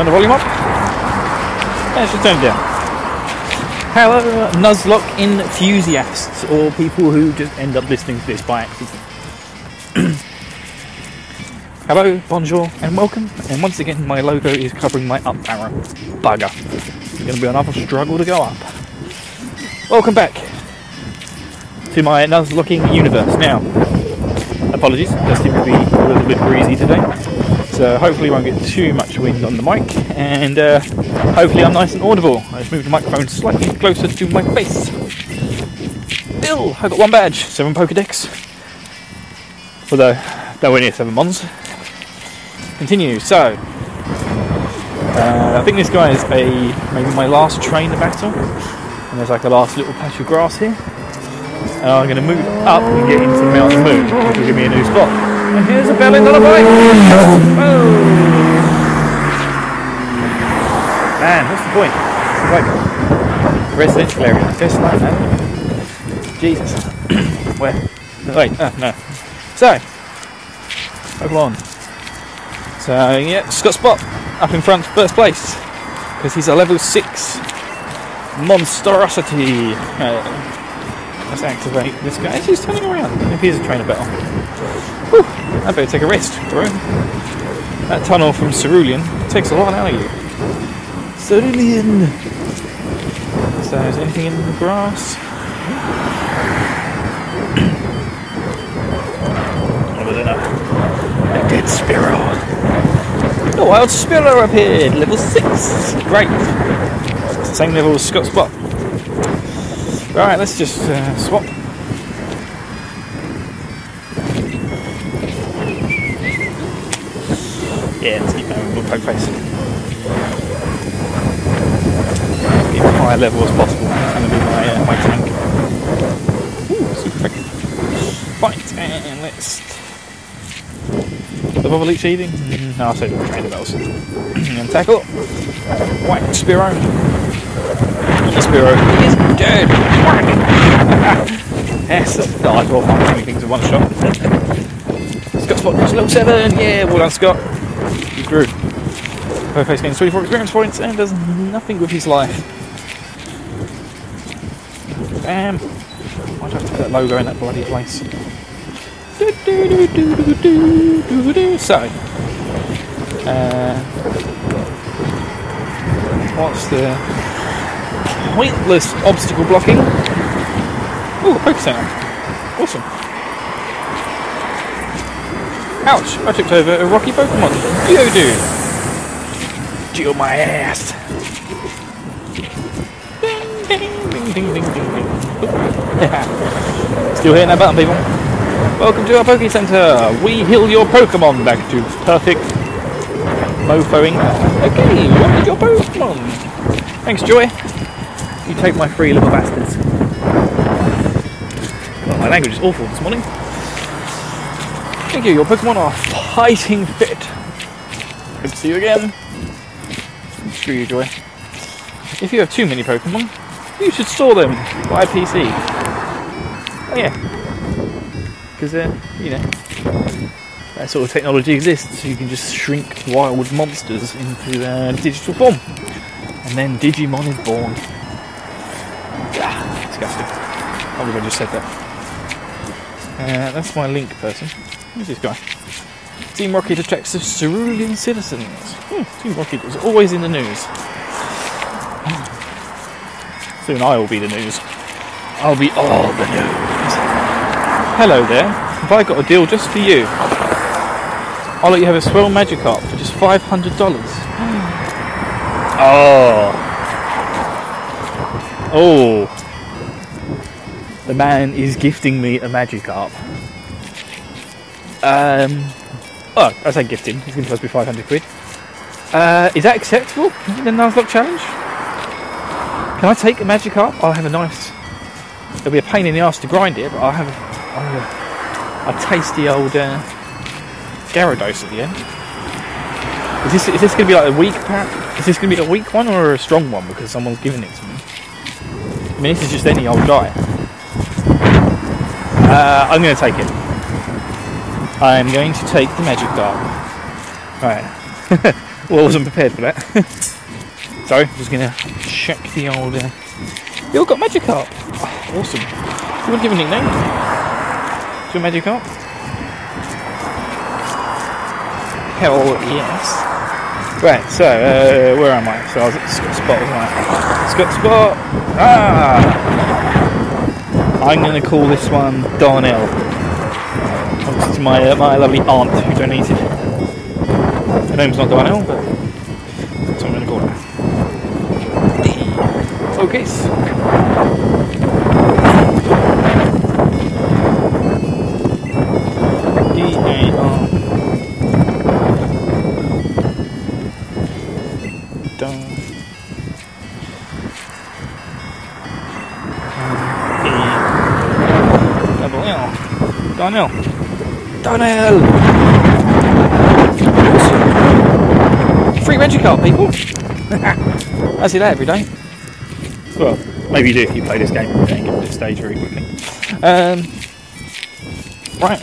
Turn the volume up. Yeah, should turn it down. Hello, Nuzlocke enthusiasts, or people who just end up listening to this by accident. Hello, bonjour, and welcome. And once again, my logo is covering my up arrow. Bugger. It's going to be another struggle to go up. Welcome back to my Nuzlocking universe. Now, apologies, it does seem to be a little bit breezy today. So hopefully I won't get too much wind on the mic, and uh, hopefully I'm nice and audible. I just moved the microphone slightly closer to my face. Bill, I got one badge, seven Pokedex. Although, nowhere near seven mons. Continue, so. Uh, I think this guy is a maybe my last trainer battle. And there's like a last little patch of grass here. And I'm going to move up and get into Mount Moon, which will give me a new spot. And here's a belly dollar bike! Oh! Man, what's the point? A residential area, just like that. Jesus. Where? Wait, oh, no. So, Pokemon. So, yeah, Scott Spot up in front, first place. Because he's a level 6 monstrosity. Uh, let's activate this guy he's turning around. If he's a trainer battle. I better take a rest, bro. That tunnel from Cerulean takes a lot out of you. Cerulean! So, is there anything in the grass? I don't know. A dead Spearow. A wild Spearow appeared, level 6. Great. Same level as Scott Spot. Right, let's just uh, swap. Yeah, let's keep going with poke face. Get as high level as possible. That's going to be my, uh, my tank. Ooh, super quick. Right, and let's. The bubble leech eating? Mm, No, I said trainer bells. and tackle. White Spearow. The Spearow is dead. yes, no, I thought I many things in one shot. Scott Spot level 7. Yeah, well done, Scott. He grew. Perfect gains 24 experience points and does nothing with his life. Bam. Why'd I have to put that logo in that bloody place? So, uh, what's the pointless obstacle blocking? Oh, Poke Center. Awesome. Ouch, I tipped over a rocky Pokemon. Geodude. Geo my ass. Ding, ding, ding, ding, ding, ding, ding. Still hitting that button, people. Welcome to our Poke Center. We heal your Pokemon back to perfect mofoing. Okay, what is your Pokemon? Thanks, Joy. You take my free little bastards. My language is awful this morning. Thank you, your Pokemon are fighting fit. Good to see you again. Screw you, Joy. If you have too many Pokemon, you should store them by PC. Oh yeah. Because, uh, you know, that sort of technology exists. So you can just shrink wild monsters into uh, digital form. And then Digimon is born. Ah, disgusting. I just said that. Uh, that's my link person. Who's this guy? Team Rocket attracts the cerulean citizens. Hmm, Team Rocket is always in the news. Soon I will be the news. I'll be all the news. Hello there. Have I got a deal just for you? I'll let you have a swell Magikarp for just five hundred dollars. Oh. Oh. The man is gifting me a Magikarp. Um. Oh, I say gifting. He's going to cost me 500 quid. Uh, is that acceptable in the Nuzlocke challenge? Can I take a Magikarp? I'll have a nice. It'll be a pain in the ass to grind it, but I'll have a, I'll have a, a tasty old uh, Gyarados at the end. Is this, is this going to be like a weak pack? Is this going to be a weak one or a strong one because someone's giving it to me? I mean, this is just any old guy. Uh, I'm going to take it. I'm going to take the Magikarp. Right. well, I wasn't prepared for that. so, just gonna check the old. Uh... You all got Magikarp. Oh, awesome. Do you want to give a nickname? To a Magikarp? Hell yes. Right, so uh, where am I? So I was at Scott Spot, wasn't I? Scott Spot. Ah, I'm going to call this one Darnell. Is my uh, my lovely aunt who donated. Her name's not Darnell, but that's what I'm going to call her. Focus. D A R. Dun. E. Darnell. Darnell! Free Magikarp, people! I see that every day. Well, maybe you do if you play this game and get to this stage very quickly. Um, right.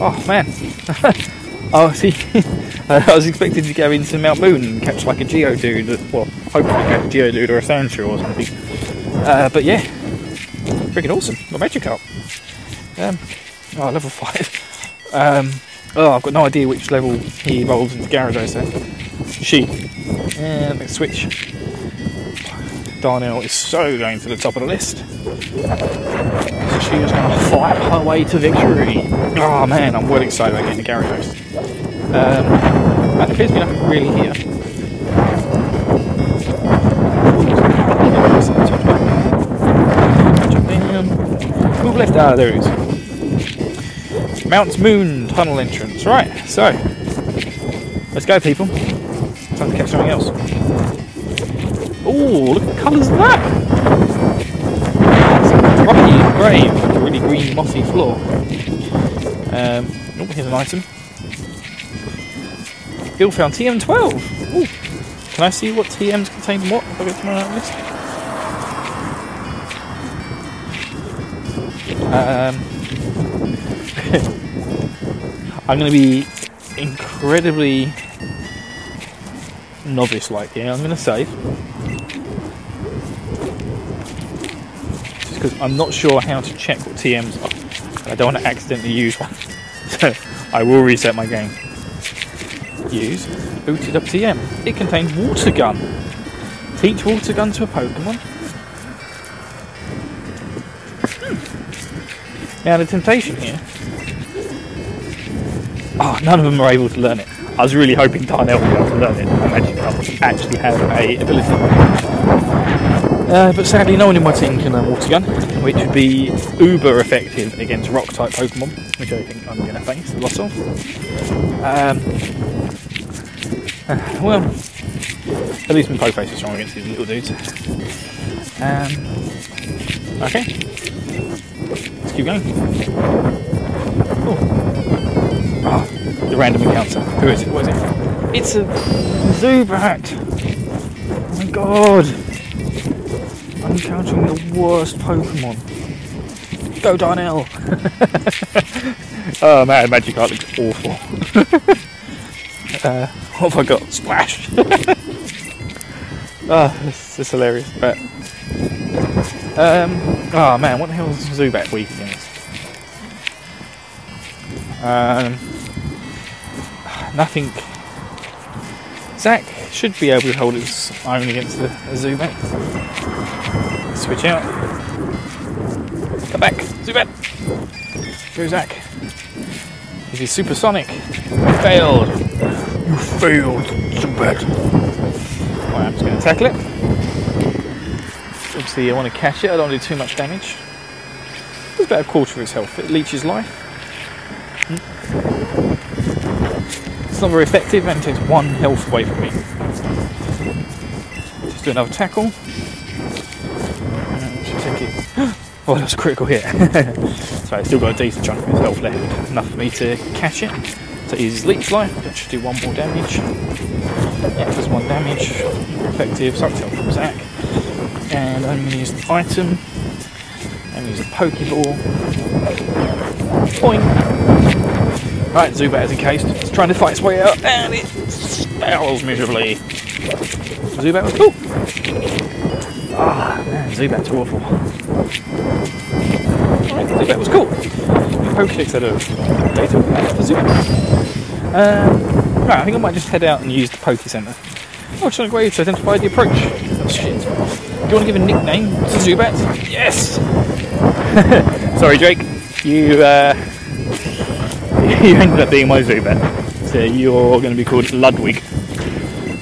Oh, man. oh, see. I was expecting to go into Mount Moon and catch like a Geodude, well, hopefully catch a Geodude or a Sandshrew or something. Uh, but yeah, freaking awesome. Got Magikarp. Um, oh, level 5. Um, oh, I've got no idea which level he evolves into Gyarados then. She. And let's switch. Darnell is so going to the top of the list. So she is going to fight her way to victory. Oh man, I'm well excited about getting the Gyarados. Um, and there appears to be nothing really here. Move left. Ah, there it is. Mount Moon tunnel entrance. Right, so let's go, people. Time to catch something else. Oh, look at the colours of that! Rocky with a really green mossy floor. Um, oh, here's an item. Bill found TM12. Ooh. Can I see what TMs contain what? If I go to my list. Um, I'm going to be incredibly novice-like here. I'm going to save. Just because I'm not sure how to check what TMs are. I don't want to accidentally use one. So I will reset my game. Use booted up TM. It contains water gun. Teach water gun to a Pokemon. Hmm. Now the temptation here. Oh, none of them are able to learn it. I was really hoping Darnell would be able to learn it. and Magikarp actually have a ability. Uh, but sadly, no one in my team can learn Water Gun, which would be uber effective against Rock type Pokemon, which I think I'm going to face a lot of. Um, uh, well, at least my Pokeface is strong against these little dudes. Um, okay, let's keep going. Oh. Ah, the random encounter. Who is it? What is it? It's a Zubat! Oh my god! I'm encountering the worst Pokemon. Go Darnell! oh man, Magikarp looks awful. uh, what have I got? Splash! oh, this is hilarious. But, um, oh man, what the hell is Zubat weak against? Um, nothing. Zack should be able to hold his own against the Zubat. Switch out. Come back, Zubat. Go Zack. Is he supersonic? Failed. You failed, Zubat. Right, I'm just going to tackle it. Obviously, I want to catch it. I don't want to do too much damage. It's about a quarter of its health. It leeches life. It's not very effective and takes one health away from me. Just do another tackle. Uh, it. Oh, that was a critical hit. so I still got a decent chunk of his health left, enough for me to catch it. So it uses leech life, that should do one more damage. Yeah, does one damage. Effective, sucks health from Zack. And I'm going to use the item. and use a Pokeball. Point. Right, Zubat is encased. It's trying to fight its way out, and it fails miserably. Zubat was cool. Ah, man, Zubat's awful. Alright, Zubat was cool. Pokedex had a data for Zubat. Um, right, I think I might just head out and use the Poke Center. Oh, Sonic Wave to identify the approach. Oh, shit. Do you want to give a nickname to Zubat? Yes! Sorry, Drake. You, uh, you ended up being my Zubat. So you're going to be called Ludwig.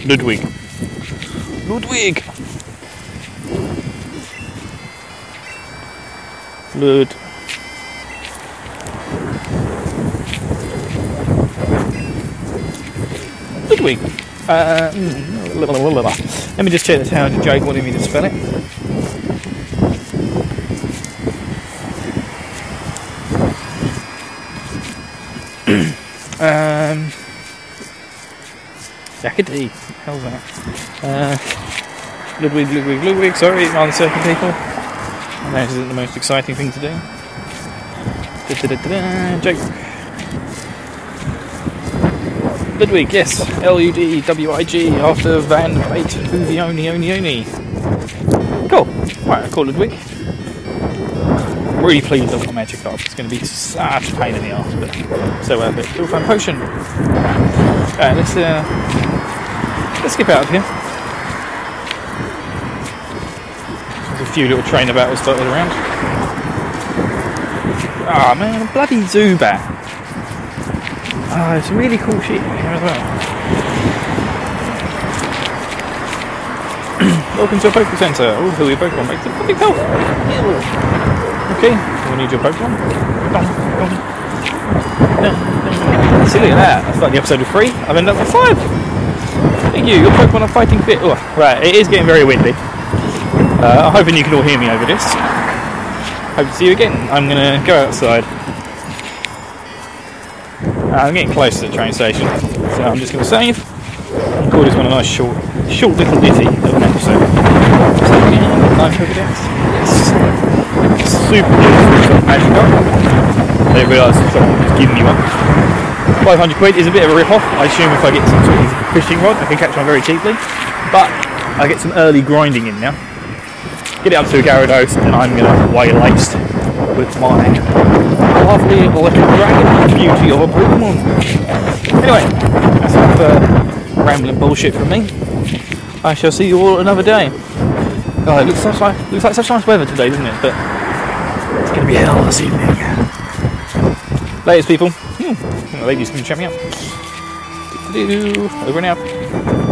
Ludwig. Ludwig! Lud. Ludwig. Uh, mm, let me just check this how Jake wanted me to spell it. Um, Yakety. Hell's that? Uh, Ludwig, Ludwig, Ludwig. Sorry, on certain people. Know this isn't the most exciting thing to do. Da-da-da-da-da. Jake. Ludwig, yes. L U D W I G after Van Bait Huvioni Oni Oni. Cool. Right, I call Ludwig. Really pleased I've got Magikarp. It's going to be such a pain in the ass, but so worth it. Dual Fan Potion. Let's uh, let's skip out of here. There's a few little trainer battles dotted around. Ah oh, man, bloody Zubat. Ah, oh, it's really cool shit here as well. Welcome to a Poke Center. Oh, who your Pokemon makes a bloody help. Okay, we need your Pokemon. See, look at that. That's like the episode of three. I've ended up with five. Thank you. Your Pokemon are fighting fit. Oh, right, it is getting very windy. Uh, I'm hoping you can all hear me over this. Hope to see you again. I'm gonna go outside. Uh, I'm getting close to the train station, so I'm just to save call this one a nice short, short little ditty of an episode. So again, live Pokedex. Super beautiful magic dog. I didn't realise someone was giving me one. 500 quid is a bit of a rip-off. I assume if I get some sort of fishing rod, I can catch one very cheaply. But I get some early grinding in now. Get it up to a Gyarados, and I'm going to weigh laced with my lovely little dragon beauty of a Pokemon. Anyway, that's enough uh, rambling bullshit from me. I shall see you all another day. Oh, it looks, such like, looks like such nice weather today, doesn't it? But it's going to be hell this evening. Ladies, people. Hmm. Ladies can you check me out. Over and out.